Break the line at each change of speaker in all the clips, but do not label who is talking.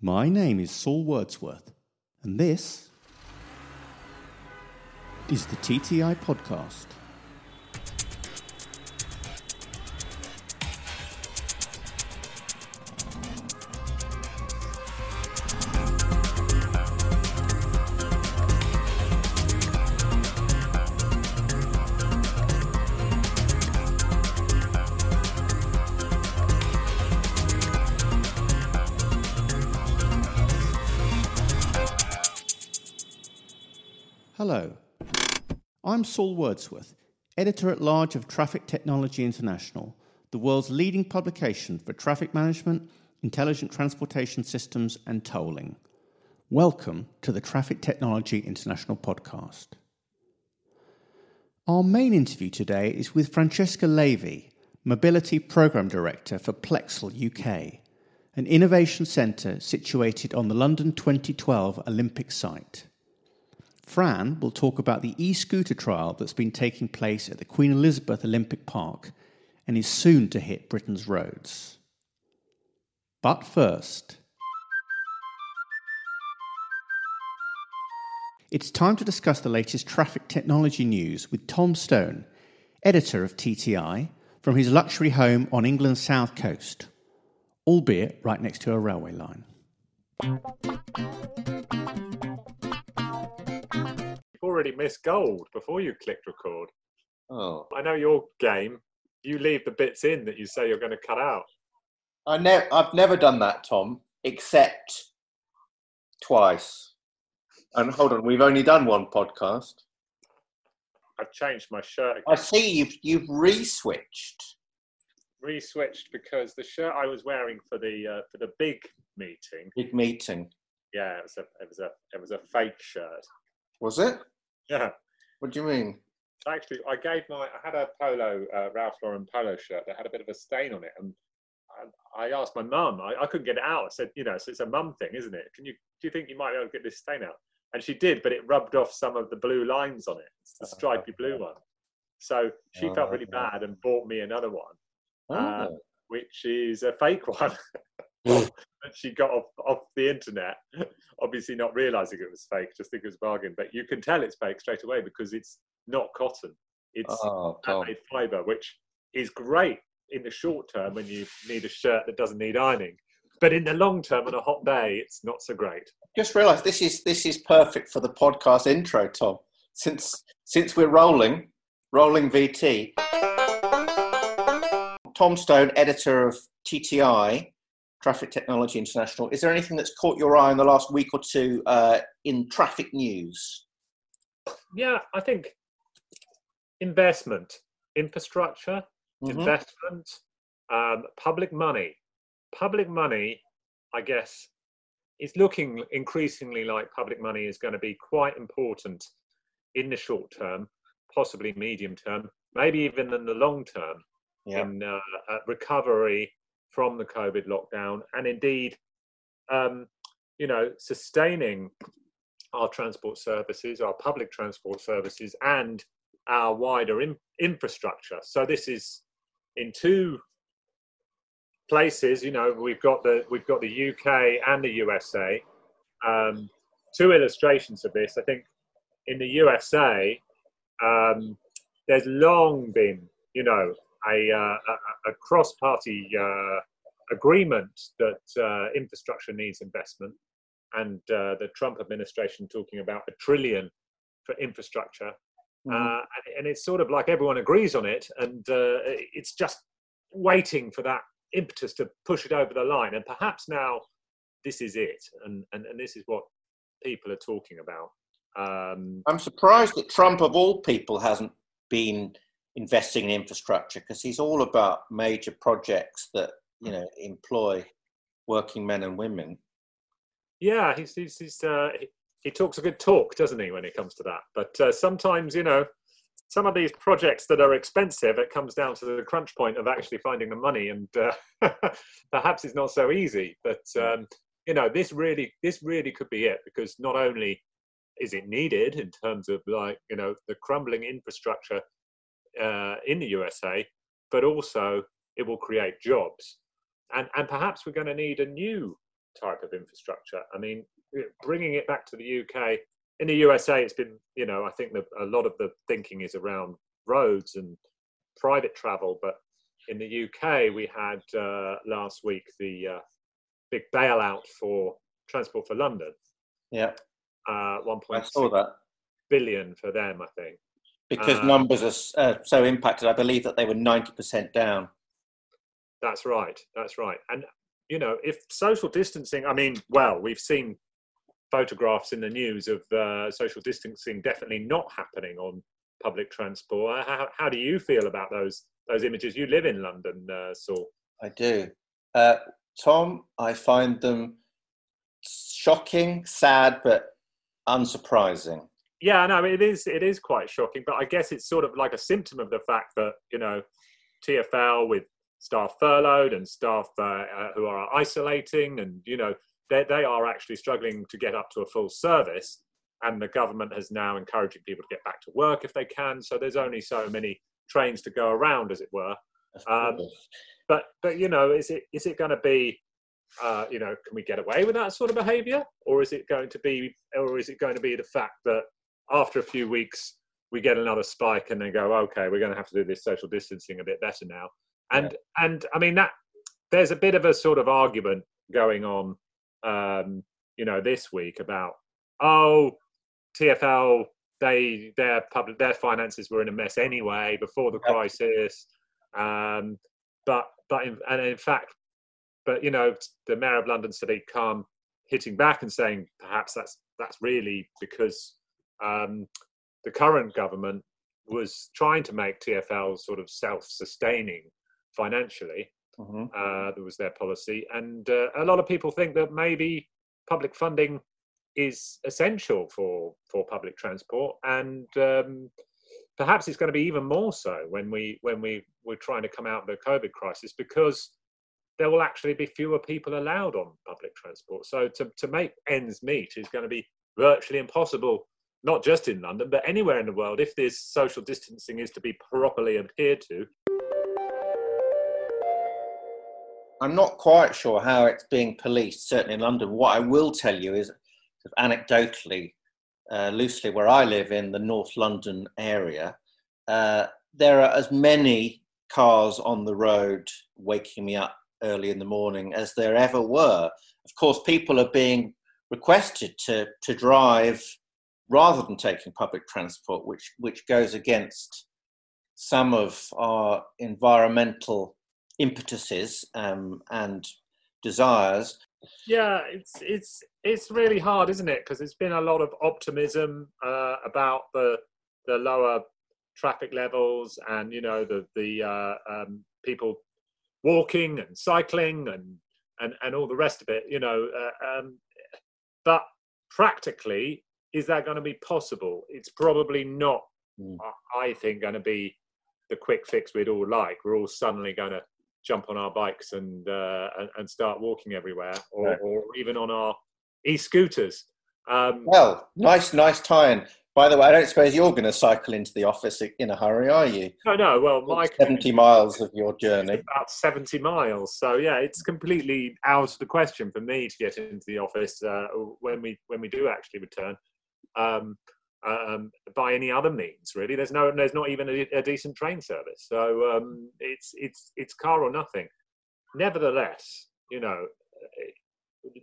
My name is Saul Wordsworth, and this is the TTI Podcast. I'm Saul Wordsworth, editor at large of Traffic Technology International, the world's leading publication for traffic management, intelligent transportation systems, and tolling. Welcome to the Traffic Technology International podcast. Our main interview today is with Francesca Levy, Mobility Programme Director for Plexal UK, an innovation centre situated on the London 2012 Olympic site. Fran will talk about the e scooter trial that's been taking place at the Queen Elizabeth Olympic Park and is soon to hit Britain's roads. But first, it's time to discuss the latest traffic technology news with Tom Stone, editor of TTI, from his luxury home on England's south coast, albeit right next to a railway line.
Already missed gold before you clicked record.
Oh,
I know your game. You leave the bits in that you say you're going to cut out.
I ne- I've never done that, Tom, except twice. And hold on, we've only done one podcast.
I've changed my shirt.
I see you've you've re-switched.
Re-switched because the shirt I was wearing for the uh, for the big meeting,
Big meeting,
yeah, it was a it was a it was a fake shirt.
Was it?
Yeah,
What do you mean?
actually, I gave my I had a polo uh, Ralph Lauren polo shirt that had a bit of a stain on it, and I, I asked my mum. I, I couldn't get it out. I said, you know, so it's a mum thing, isn't it? Can you do you think you might be able to get this stain out? And she did, but it rubbed off some of the blue lines on it. It's the stripy blue one. So she felt really
Oh.
bad and bought me another one. Uh,
Oh.
which is a fake one Mm. that she got off, off the internet. Obviously, not realizing it was fake, just think it was a bargain. But you can tell it's fake straight away because it's not cotton, it's
oh,
fiber, which is great in the short term when you need a shirt that doesn't need ironing. But in the long term, on a hot day, it's not so great.
Just realised this is this is perfect for the podcast intro, Tom. Since since we're rolling, rolling VT. Tom Stone, editor of TTI, Traffic Technology International. Is there anything that's caught your eye in the last week or two uh, in traffic news?
Yeah, I think investment, infrastructure,
Mhm.
investment, um, public money. Public money, I guess, is looking increasingly like public money is going to be quite important in the short term, possibly medium term, maybe even in the long term
Yeah.
in uh, uh, recovery from the COVID lockdown, and indeed, um, you know, sustaining our transport services, our public transport services, and our wider in- infrastructure. So this is in two places. You know, we've got the we've got the UK and the USA. Um, two illustrations of this. I think in the USA, um, there's long been, you know, a, uh, a, a cross-party uh, agreement that uh, infrastructure needs investment, and uh, the Trump administration talking about a trillion for infrastructure.
Mhm.
Uh, and, and it's sort of like everyone agrees on it, and uh, it's just waiting for that impetus to push it over the line. And perhaps now this is it, and, and, and this is what people are talking about. Um,
I'm surprised that Trump, of all people, hasn't been investing in infrastructure because he's all about major projects that you know employ working men and women.
yeah, he's, he's, he's uh, he, he talks a good talk, doesn't he, when it comes to that? But uh, sometimes, you know, some of these projects that are expensive, it comes down to the crunch point of actually finding the money, and uh, perhaps it's not so easy. But um, you know, this really, this really could be it because not only is it needed in terms of like you know the crumbling infrastructure uh, in the USA, but also it will create jobs, and and perhaps we're going to need a new type of infrastructure. I mean, bringing it back to the UK, in the USA, it's been, you know, I think that a lot of the thinking is around roads and private travel. But in the UK, we had uh, last week the uh, big bailout for Transport for London.
Yeah.
Uh,
I saw that.
billion for them, I think.
Because
Um,
numbers are uh, so impacted, I believe that they were 90% down.
That's right. That's right. And you know, if social distancing, I mean, well, we've seen photographs in the news of uh, social distancing definitely not happening on public transport. How, how do you feel about those those images? You live in London, uh, Saul.
I do. Uh, Tom, I find them shocking, sad, but unsurprising.
Yeah, no, it is. It is quite shocking, but I guess it's sort of like a symptom of the fact that you know, TFL with staff furloughed and staff uh, uh, who are isolating, and you know, they they are actually struggling to get up to a full service, and the government has now encouraging people to get back to work if they can. So there's only so many trains to go around, as it were. Um. But but you know, is it is it going to be? Uh, you know, can we get away with that sort of behaviour, or is it going to be, or is it going to be the fact that after a few weeks we get another spike and they go, okay, we're going to have to do this social distancing a bit better now. And and I mean that there's a bit of a sort of argument going on, um, you know, this week about oh, TFL they their public their finances were in a mess anyway before the crisis, um, but but in, and in fact, but you know, the mayor of London Sadiq Khan hitting back and saying perhaps that's that's really because um, the current government was trying to make TFL sort of self-sustaining financially.
Mhm.
Uh, that was their policy, and uh, a lot of people think that maybe public funding is essential for for public transport, and um, perhaps it's going to be even more so when we when we we're trying to come out of the COVID crisis because there will actually be fewer people allowed on public transport. So to, to make ends meet is going to be virtually impossible, not just in London, but anywhere in the world if this social distancing is to be properly adhered to.
I'm not quite sure how it's being policed, certainly in London. What I will tell you is, anecdotally, uh, loosely, where I live in the North London area, uh, there are as many cars on the road waking me up early in the morning as there ever were. Of course, people are being requested to, to drive rather than taking public transport, which, which goes against some of our environmental impetuses um, and desires.
Yeah, it's it's it's really hard, isn't it? Because there's been a lot of optimism uh, about the the lower traffic levels, and you know the the uh, um, people walking and cycling and and and all the rest of it. You know, uh, um, but practically, is that going to be possible? It's probably not.
Mm.
I- think going to be the quick fix we'd all like. We're all suddenly going to jump on our bikes and uh, and, start walking everywhere, or,
Right.
or even on our e-scooters. Um,
Well, nice, nice tie-in. By the way, I don't suppose you're going to cycle into the office in a hurry, are you?
no, no. Well, my
Seventy miles of your journey.
about 70 miles. So yeah, it's completely out of the question for me to get into the office uh, when we when we do actually return. Um, um, by any other means, really. There's no, there's not even a, a decent train service. So um, it's it's it's car or nothing. Nevertheless, you know,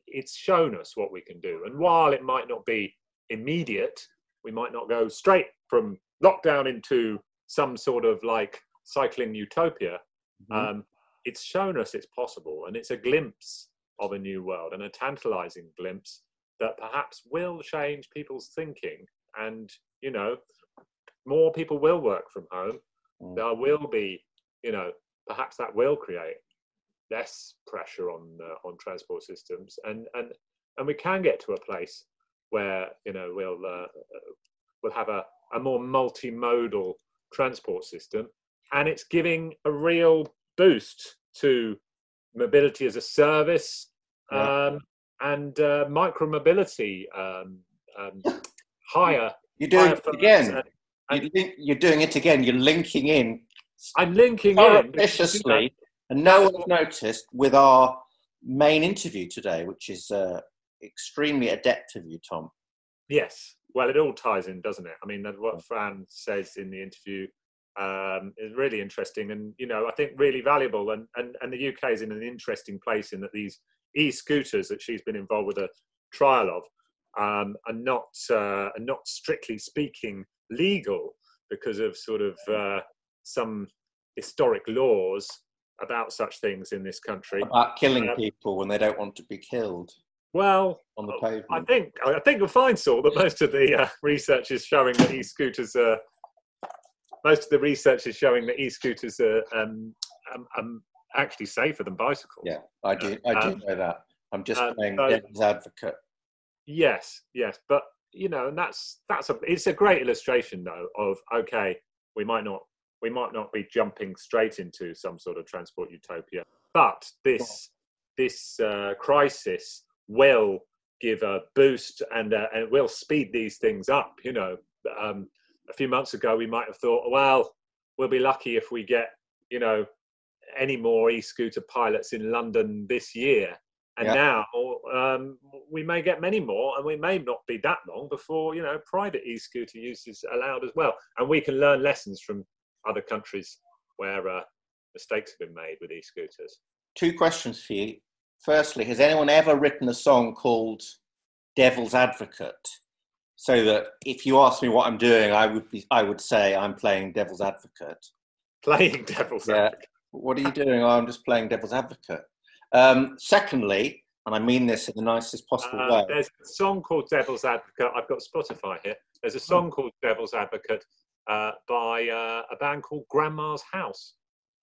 it's shown us what we can do. And while it might not be immediate, we might not go straight from lockdown into some sort of like cycling utopia
Mhm.
um, it's shown us it's possible and it's a glimpse of a new world and a tantalizing glimpse that perhaps will change people's thinking and you know more people will work from home.
Mm.
there will be you know perhaps that will create less pressure on uh, on transport systems. And and and we can get to a place where you know we'll uh, uh, we'll have a, a more multimodal transport system. And it's giving a real boost to mobility as a service um, and uh, micro mobility um, um, higher.
You're doing
higher
it again.
and-
You link, you're doing it again. You're linking in
I'm linking in viciously, you know,
surreptitiously, and no one's noticed with our main interview today, which is uh, extremely adept of you, Tom.
Yes. Well, it all ties in, doesn't it? I mean, what Fran says in the interview um, is really interesting and, you know, I think really valuable. And, and, and the UK is in an interesting place in that these e scooters that she's been involved with a trial of um, are, not, uh, are not strictly speaking legal because of sort of uh, some historic laws about such things in this country.
About killing uh, people when they don't want to be killed.
Well, on the pavement. I think I think you'll find, Saul, that most of the uh, research is showing that e-scooters are. Most of the research is showing that e-scooters are um, um, um, actually safer than bicycles.
Yeah, I do. I do um, know that. I'm just playing so, devil's advocate.
Yes, yes, but you know, and that's that's a it's a great illustration though of okay, we might not we might not be jumping straight into some sort of transport utopia, but this this uh, crisis will give a boost and uh, and will speed these things up. You know, um, a few months ago we might have thought, well, we'll be lucky if we get you know any more e-scooter pilots in London this year. And yeah. now um, we may get many more, and we may not be that long before you know private e-scooter use is allowed as well. And we can learn lessons from other countries where uh, mistakes have been made with e-scooters.
Two questions for you firstly, has anyone ever written a song called Devil's Advocate? So that if you ask me what I'm doing, I would be, I would say I'm playing Devil's Advocate.
Playing Devil's yeah. Advocate.
What are you doing? Oh, I'm just playing Devil's Advocate. Um, secondly, and I mean this in the nicest possible uh, way.
There's a song called Devil's Advocate. I've got Spotify here. There's a song called Devil's Advocate uh, by uh, a band called Grandma's House.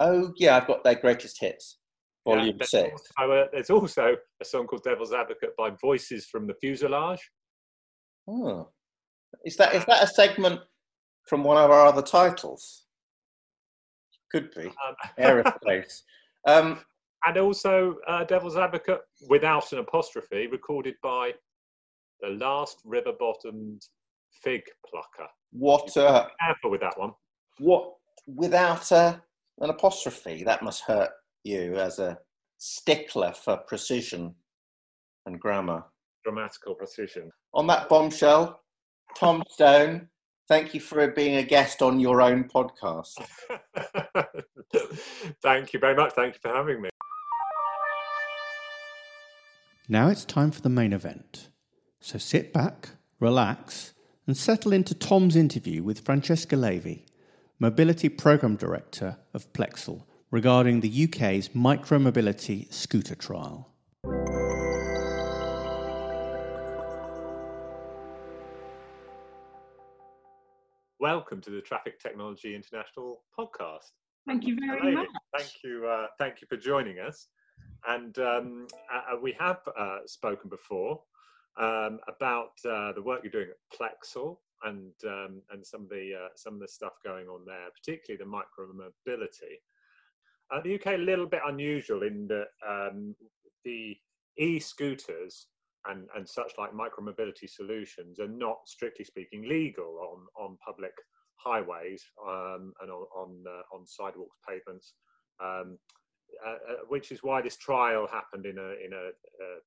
Oh yeah, I've got their greatest hits. Volume yeah, six.
Also there's also a song called Devil's Advocate by Voices from the Fuselage.
Oh, is that is that a segment from one of our other titles? Could be um, aerospace. um,
and also uh, Devil's Advocate without an apostrophe, recorded by the last river-bottomed fig plucker.
What? Uh,
careful with that one.
What? Without a, an apostrophe, that must hurt you as a stickler for precision and grammar.
Grammatical precision.
On that bombshell, Tom Stone, thank you for being a guest on your own podcast.
thank you very much. Thank you for having me.
Now it's time for the main event. So sit back, relax, and settle into Tom's interview with Francesca Levy, Mobility Programme Director of Plexal regarding the UK's micromobility scooter trial.
Welcome to the Traffic Technology International podcast.
Thank you very much.
Thank you. Uh, thank you for joining us. And um, uh, we have uh, spoken before um, about uh, the work you're doing at Plexal and um, and some of the uh, some of the stuff going on there, particularly the micro mobility. Uh, the UK a little bit unusual in that um, the e-scooters and, and such like micromobility solutions are not strictly speaking legal on, on public highways um, and on on, uh, on sidewalks, pavements, um, uh, uh which is why this trial happened in a in a, a,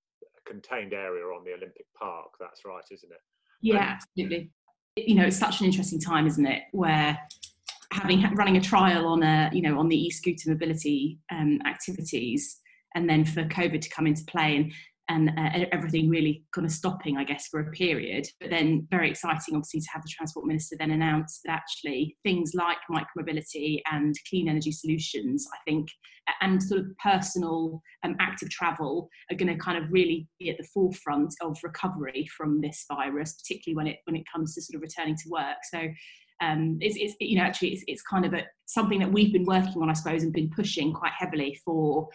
contained area on the Olympic Park. That's right, isn't it?
Yeah, and, absolutely. You know, it's such an interesting time, isn't it, where having running a trial on a you know on the e-scooter mobility um, activities and then for covid to come into play and and uh, everything really kind of stopping, I guess, for a period. But then, very exciting, obviously, to have the transport minister then announce that actually things like micromobility and clean energy solutions, I think, and sort of personal um, active travel are going to kind of really be at the forefront of recovery from this virus, particularly when it when it comes to sort of returning to work. So um, it's, it's, you know actually it's, it's kind of a, something that we've been working on I suppose and been pushing quite heavily for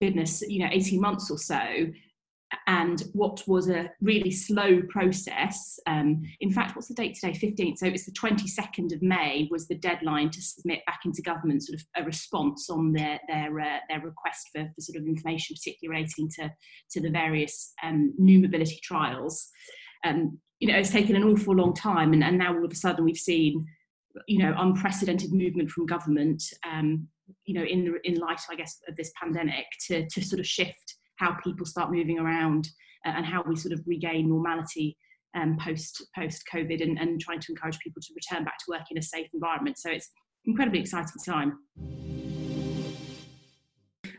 goodness you know 18 months or so and what was a really slow process um, in fact what's the date today? 15th so it's the 22nd of may was the deadline to submit back into government sort of a response on their their uh, their request for, for, sort of information particularly relating to to the various um, new mobility trials. Um, you know, it's taken an awful long time, and, and now all of a sudden we've seen, you know, unprecedented movement from government, um, you know, in the, in light, I guess, of this pandemic to to sort of shift how people start moving around uh, and how we sort of regain normality um, post post COVID and, and trying to encourage people to return back to work in a safe environment. So it's incredibly exciting time.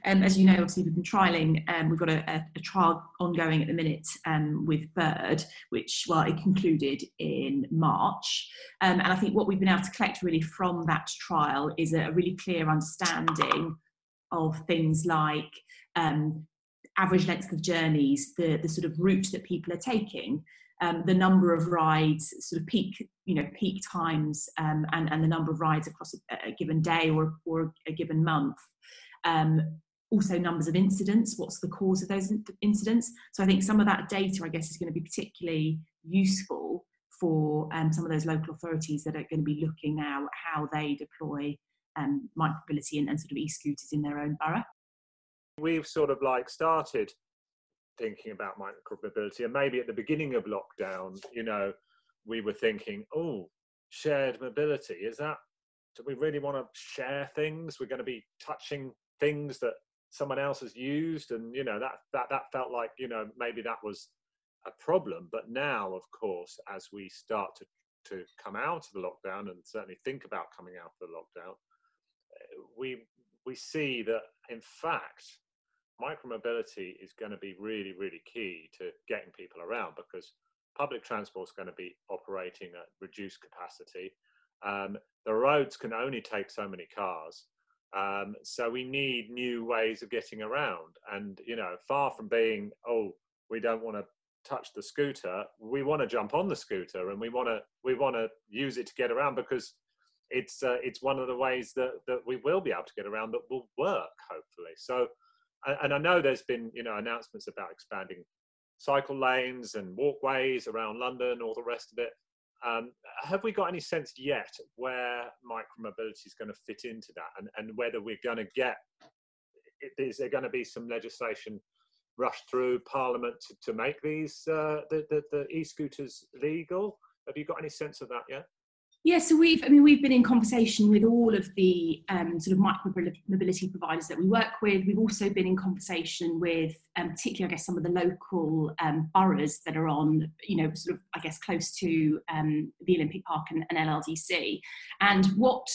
Um, as you know, obviously we've been trialling. Um, we've got a, a, a, trial ongoing at the minute um, with Bird, which well it concluded in March. Um, and I think what we've been able to collect really from that trial is a, a really clear understanding of things like um, average length of journeys, the the sort of route that people are taking. Um, the number of rides, sort of peak, you know, peak times, um, and, and the number of rides across a, a given day or, or a given month. Um, also numbers of incidents what's the cause of those incidents so i think some of that data i guess is going to be particularly useful for um, some of those local authorities that are going to be looking now at how they deploy um, micromobility and, and sort of e-scooters in their own borough
we've sort of like started thinking about micromobility and maybe at the beginning of lockdown you know we were thinking oh shared mobility is that do we really want to share things? We're going to be touching things that someone else has used and you know that that that felt like you know maybe that was a problem. But now of course as we start to to come out of the lockdown and certainly think about coming out of the lockdown eh, we we see that in fact micromobility is going to be really really key to getting people around because public transport is going to be operating at reduced capacity um, the roads can only take so many cars um, so we need new ways of getting around. And, you know, far from being, oh, we don't want to touch the scooter, we want to jump on the scooter and we want to we want to use it to get around because it's uh, it's one of the ways that that we will be able to get around that will work hopefully. So, and I know there's been you know announcements about expanding cycle lanes and walkways around London, all the rest of it. Um, have we got any sense yet where micromobility is going to fit into that and, and whether we're going to get, is there going to be some legislation rushed through Parliament to, to make these, uh, the, the, the e-scooters legal? Have you got any sense of that yet?
Yeah, so we've, I mean, we've been in conversation with all of the um, sort of micro mobility providers that we work with. We've also been in conversation with, um, particularly, I guess, some of the local um, boroughs that are on, you know, sort of, I guess, close to um, the Olympic Park and, and. And what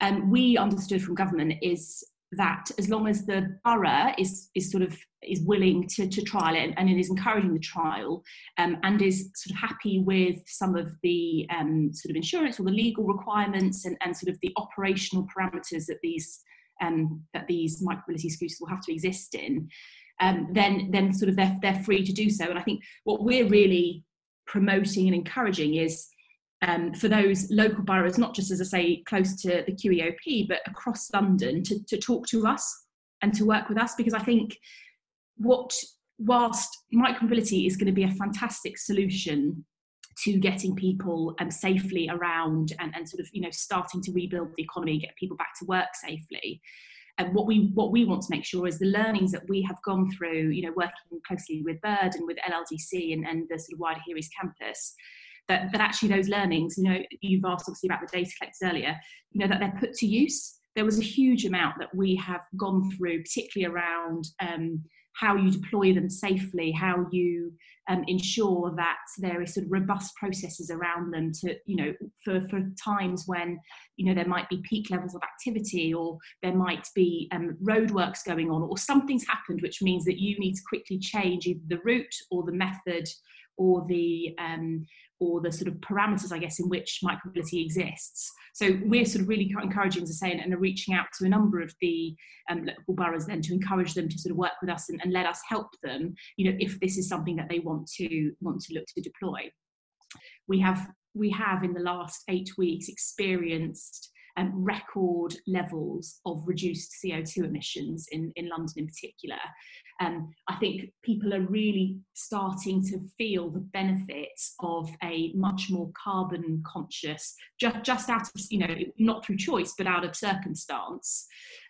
um, we understood from government is that as long as the borough is is sort of is willing to, to trial it and it is encouraging the trial um, and is sort of happy with some of the um, sort of insurance or the legal requirements and, and sort of the operational parameters that these um, that these micromobility scooters will have to exist in, um, then then sort of they're, they're free to do so. And I think what we're really promoting and encouraging is um, for those local boroughs, not just as I say, close to the QEOP, but across London to, to talk to us and to work with us because I think what whilst micromobility is going to be a fantastic solution to getting people um, safely around and, and sort of you know starting to rebuild the economy get people back to work safely and what we what we want to make sure is the learnings that we have gone through you know working closely with bird and with lldc and, and the sort of wider here campus that, that actually those learnings, you know, you've asked obviously about the data collected earlier, you know, that they're put to use. There was a huge amount that we have gone through, particularly around um, how you deploy them safely, how you um, ensure that there is sort of robust processes around them to, you know, for, for times when, you know, there might be peak levels of activity or there might be um, roadworks going on or something's happened, which means that you need to quickly change either the route or the method or the um, or the sort of parameters, I guess, in which micromobility exists. So we're sort of really encouraging, as I say, and, are reaching out to a number of the um, local boroughs then to encourage them to sort of work with us and, and let us help them, you know, if this is something that they want to want to look to deploy. We have we have in the last eight weeks experienced um, record levels of reduced CO2 emissions in, in London in particular. Um, I think people are really starting to feel the benefits of a much more carbon conscious, just, just out of, you know, not through choice, but out of circumstance,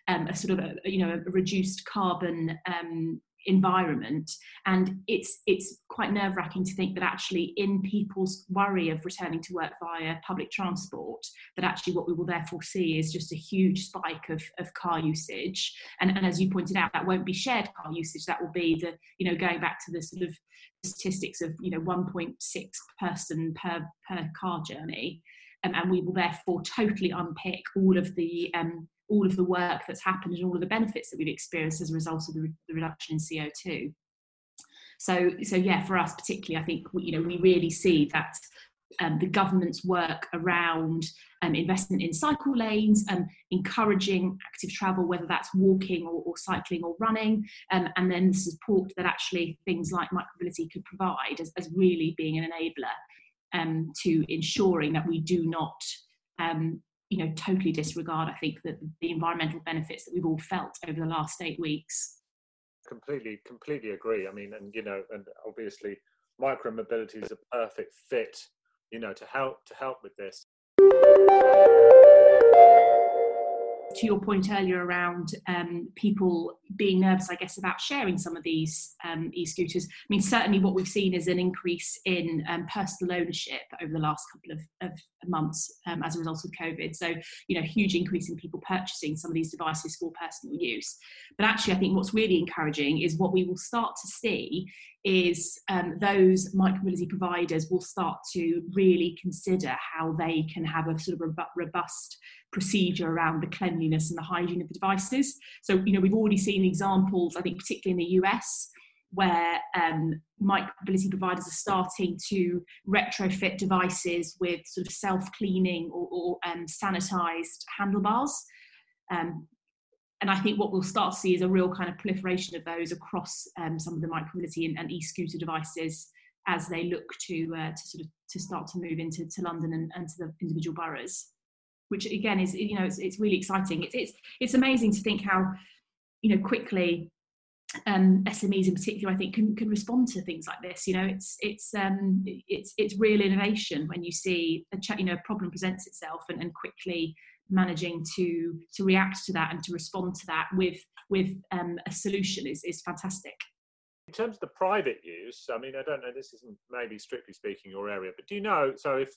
um, a sort of, a, you know, a reduced carbon um, environment. And it's it's quite nerve wracking to think that actually, in people's worry of returning to work via public transport, that actually what we will therefore see is just a huge spike of, of car usage. And, and as you pointed out, that won't be shared car usage. That will be the you know going back to the sort of statistics of you know 1.6 person per per car journey. Um, and we will therefore totally unpick all of the um, all of the work that's happened and all of the benefits that we've experienced as a result of the, re- the reduction in CO2. So, so yeah, for us particularly, I think we, you know we really see that um, the government's work around um, investment in cycle lanes, um, encouraging active travel, whether that's walking or, or cycling or running, um, and then the support that actually things like micromobility could provide as, as really being an enabler um, to ensuring that we do not um, you know totally disregard i think that the environmental benefits that we've all felt over the last eight weeks.
Completely completely agree. I mean and you know and obviously micro mobility is a perfect fit you know to help to help with this
to your point earlier around um, people being nervous, I guess, about sharing some of these um, e-scooters. I mean, certainly what we've seen is an increase in um, personal ownership over the last couple of, of months um, as a result of COVID. So, you know, huge increase in people purchasing some of these devices for personal use. But actually, I think what's really encouraging is what we will start to see is um, those micromobility providers will start to really consider how they can have a sort of robust procedure around the cleanliness and the hygiene of the devices. So, you know, we've already seen examples, I think, particularly in the US, where um, micromobility providers are starting to retrofit devices with sort of self-cleaning or, or um, sanitized handlebars. Um, and I think what we'll start to see is a real kind of proliferation of those across um, some of the micromobility and, and, e-scooter devices as they look to uh, to sort of to start to move into to London and, and to the individual boroughs which again is you know it's, it's really exciting it's, it's it's amazing to think how you know quickly um, SMEs in particular, I think, can, can respond to things like this. You know, it's it's um, it's it's real innovation when you see a ch- you know a problem presents itself and, and quickly managing to to react to that and to respond to that with with um, a solution is is fantastic.
In terms of the private use, I mean, I don't know. This isn't maybe strictly speaking your area, but do you know? So if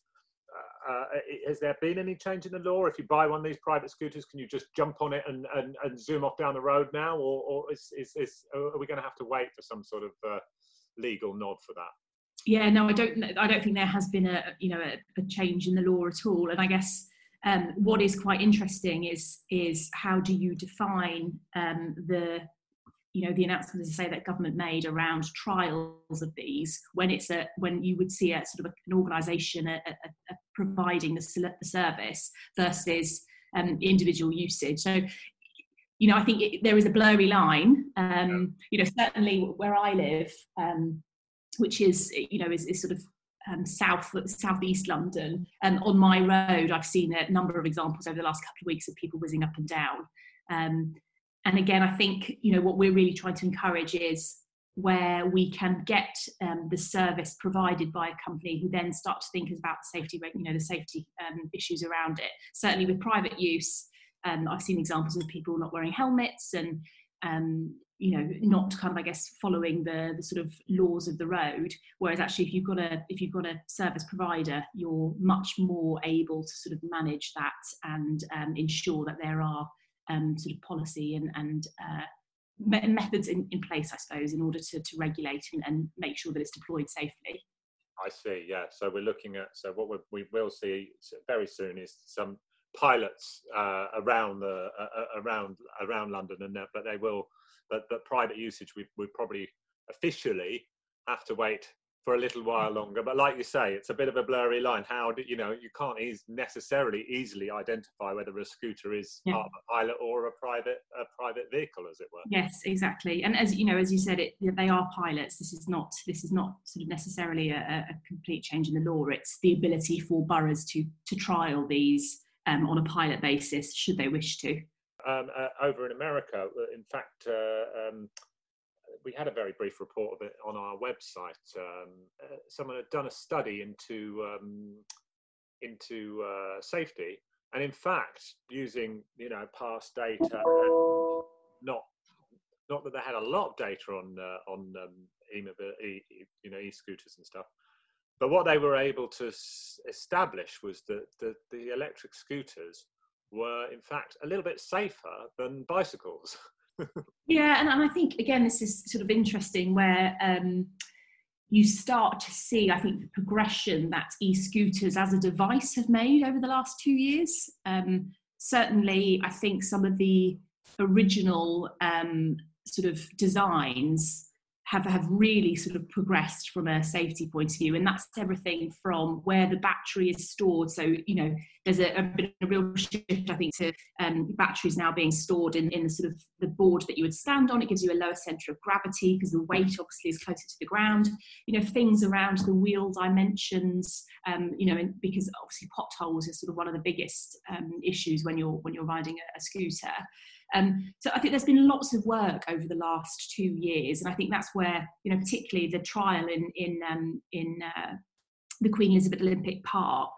uh, uh, has there been any change in the law? If you buy one of these private scooters, can you just jump on it and, and, and zoom off down the road now, or, or is, is, is, are we going to have to wait for some sort of uh, legal nod for that?
Yeah, no, I don't. I don't think there has been a you know a, a change in the law at all. And I guess um, what is quite interesting is is how do you define um, the you know the announcement as I say that government made around trials of these when it's a when you would see a sort of an organisation a, a, a providing the, the, service versus um, individual usage. So you know I think it, there is a blurry line. Um, you know certainly where I live, um, which is you know is, is sort of um, south southeast London, and on my road I've seen a number of examples over the last couple of weeks of people whizzing up and down. Um, and again, I think you know what we're really trying to encourage is where we can get um, the service provided by a company who then start to think about the safety, you know, the safety um, issues around it. Certainly with private use, um, I've seen examples of people not wearing helmets and um, you know not kind of I guess following the the sort of laws of the road. Whereas actually, if you've got a if you've got a service provider, you're much more able to sort of manage that and um, ensure that there are um, sort of policy and, and uh, methods in, in place, I suppose, in order to, to regulate and, and make sure that it's deployed safely.
I see. Yeah. So we're looking at so what we will see very soon is some pilots uh, around the uh, around around London, and that, but they will, but but private usage we would probably officially have to wait for a little while longer. But like you say, it's a bit of a blurry line. How do you know you can't necessarily easily identify whether a scooter is yeah. part of a pilot or a private a private vehicle, as it were.
Yes, exactly. And as you know, as you said, it they are pilots. This is not this is not sort of necessarily a, a complete change in the law. It's the ability for boroughs to to trial these um, on a pilot basis, should they wish to.
Um, uh, over in America, uh, in fact. Uh, um, we had a very brief report of it on our website. Um, uh, someone had done a study into um, into uh, safety, and in fact, using you know past data, not not that they had a lot of data on uh, on um, e-mobility, you know, e-scooters and stuff. But what they were able to s- establish was that the, the electric scooters were, in fact, a little bit safer than bicycles.
yeah, and, and I think again, this is sort of interesting where. Um, you start to see, I think, the progression that e-scooters as a device have made over the last two years. Um, certainly, I think some of the original um, sort of designs have, have really sort of progressed from a safety point of view. And that's everything from where the battery is stored. So, you know, there's a, a bit a real shift, I think, to um, batteries now being stored in, in the sort of the board that you would stand on. It gives you a lower center of gravity because the weight obviously is closer to the ground. You know, things around the wheel dimensions, um, you know, because obviously potholes is sort of one of the biggest um, issues when you're when you're riding a, a scooter. Um, so I think there's been lots of work over the last two years, and I think that's where you know particularly the trial in in um, in uh, the Queen Elizabeth Olympic Park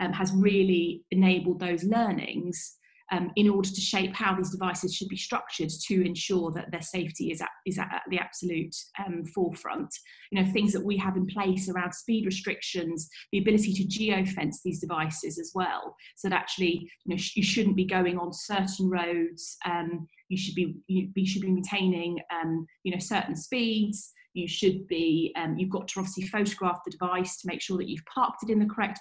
um, has really enabled those learnings um, in order to shape how these devices should be structured to ensure that their safety is at, is at the absolute um, forefront. You know, things that we have in place around speed restrictions, the ability to geofence these devices as well, so that actually you know sh- you shouldn't be going on certain roads. Um, you should be you, should be maintaining um, you know certain speeds you should be um, you've got to obviously photograph the device to make sure that you've parked it in the correct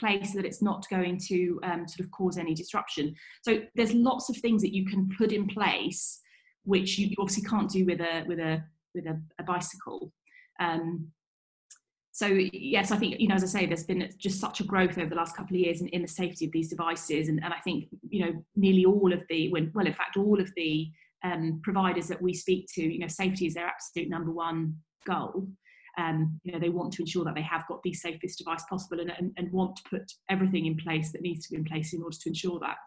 place so that it's not going to um, sort of cause any disruption. So there's lots of things that you can put in place, which you, obviously can't do with a with a with a, a bicycle. Um, so yes, I think you know, as I say, there's been just such a growth over the last couple of years in, in the safety of these devices, and, and I think you know nearly all of the when well, in fact, all of the um, providers that we speak to, you know, safety is their absolute number one goal um, you know, they want to ensure that they have got the safest device possible and, and, and want to put everything in place that needs to be in place in order to ensure that.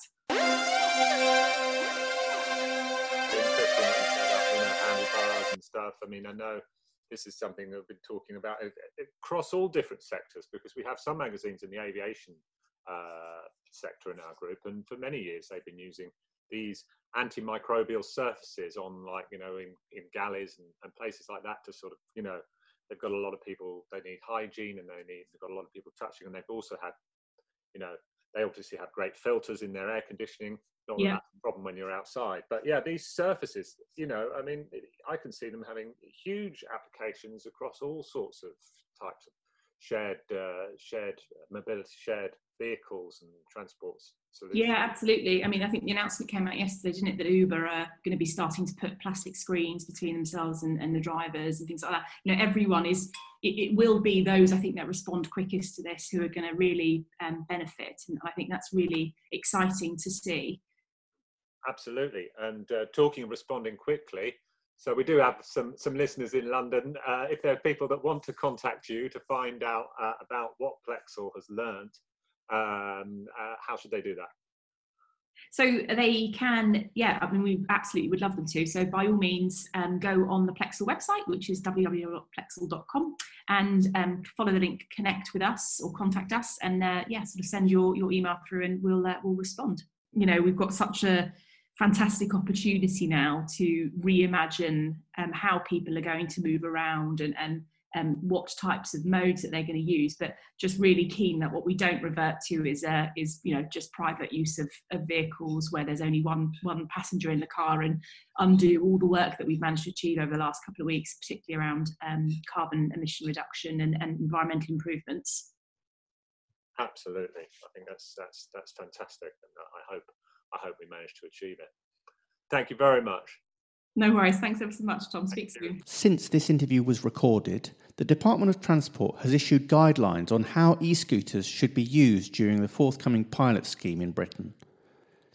and stuff. I mean, I know this is something that we've been talking about across all different sectors because we have some magazines in the aviation uh, sector in our group, and for many years they've been using these antimicrobial surfaces on, like you know, in, in galleys and, and places like that to sort of you know they've got a lot of people they need hygiene and they need they've got a lot of people touching and they've also had you know they obviously have great filters in their air conditioning not yeah. that's a problem when you're outside but yeah these surfaces you know i mean i can see them having huge applications across all sorts of types of shared uh, shared mobility shared vehicles and transports
Yeah, absolutely. I mean, I think the announcement came out yesterday, didn't it, that Uber are going to be starting to put plastic screens between themselves and, and the drivers and things like that. You know, everyone is, it, it, will be those, I think, that respond quickest to this who are going to really um, benefit. And I think that's really exciting to see.
Absolutely. And uh, talking of responding quickly, so we do have some some listeners in London. Uh, if there are people that want to contact you to find out uh, about what Plexal has learnt, um, uh, how should they do that?
So they can, yeah, I mean, we absolutely would love them to. So by all means, um, go on the Plexal website, which is www.plexal.com, and um, follow the link, connect with us or contact us, and uh, yeah, sort of send your your email through, and we'll uh, we'll respond. You know, we've got such a fantastic opportunity now to reimagine um, how people are going to move around and, and um, what types of modes that they're going to use, but just really keen that what we don't revert to is uh, is you know just private use of, of vehicles where there's only one one passenger in the car and undo all the work that we've managed to achieve over the last couple of weeks, particularly around um, carbon emission reduction and, and environmental improvements.
Absolutely, I think that's that's that's fantastic, and I hope I hope we manage to achieve it. Thank you very much.
No worries. Thanks ever so much, Tom. Speak soon.
Since this interview was recorded, the Department of Transport has issued guidelines on how e scooters should be used during the forthcoming pilot scheme in Britain.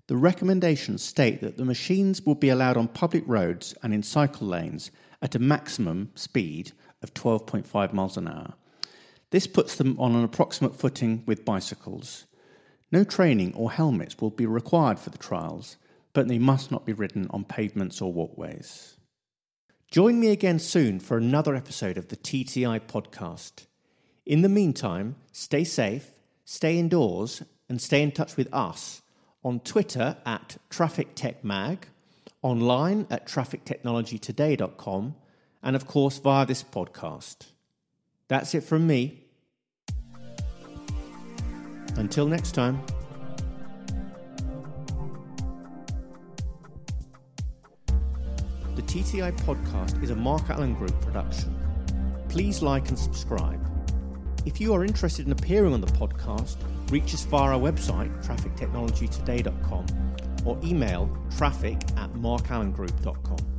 The recommendations state that the machines will be allowed on public roads and in cycle lanes at a maximum speed of 12.5 miles an hour. This puts them on an approximate footing with bicycles. No training or helmets will be required for the trials but they must not be ridden on pavements or walkways. Join me again soon for another episode of the TTI podcast. In the meantime, stay safe, stay indoors, and stay in touch with us on Twitter at Traffic Tech Mag, online at traffictechnologytoday.com, and of course via this podcast. That's it from me. Until next time. The TTI podcast is a Mark Allen Group production. Please like and subscribe. If you are interested in appearing on the podcast, reach us via our website, traffictechnologytoday.com, or email traffic at markallengroup.com.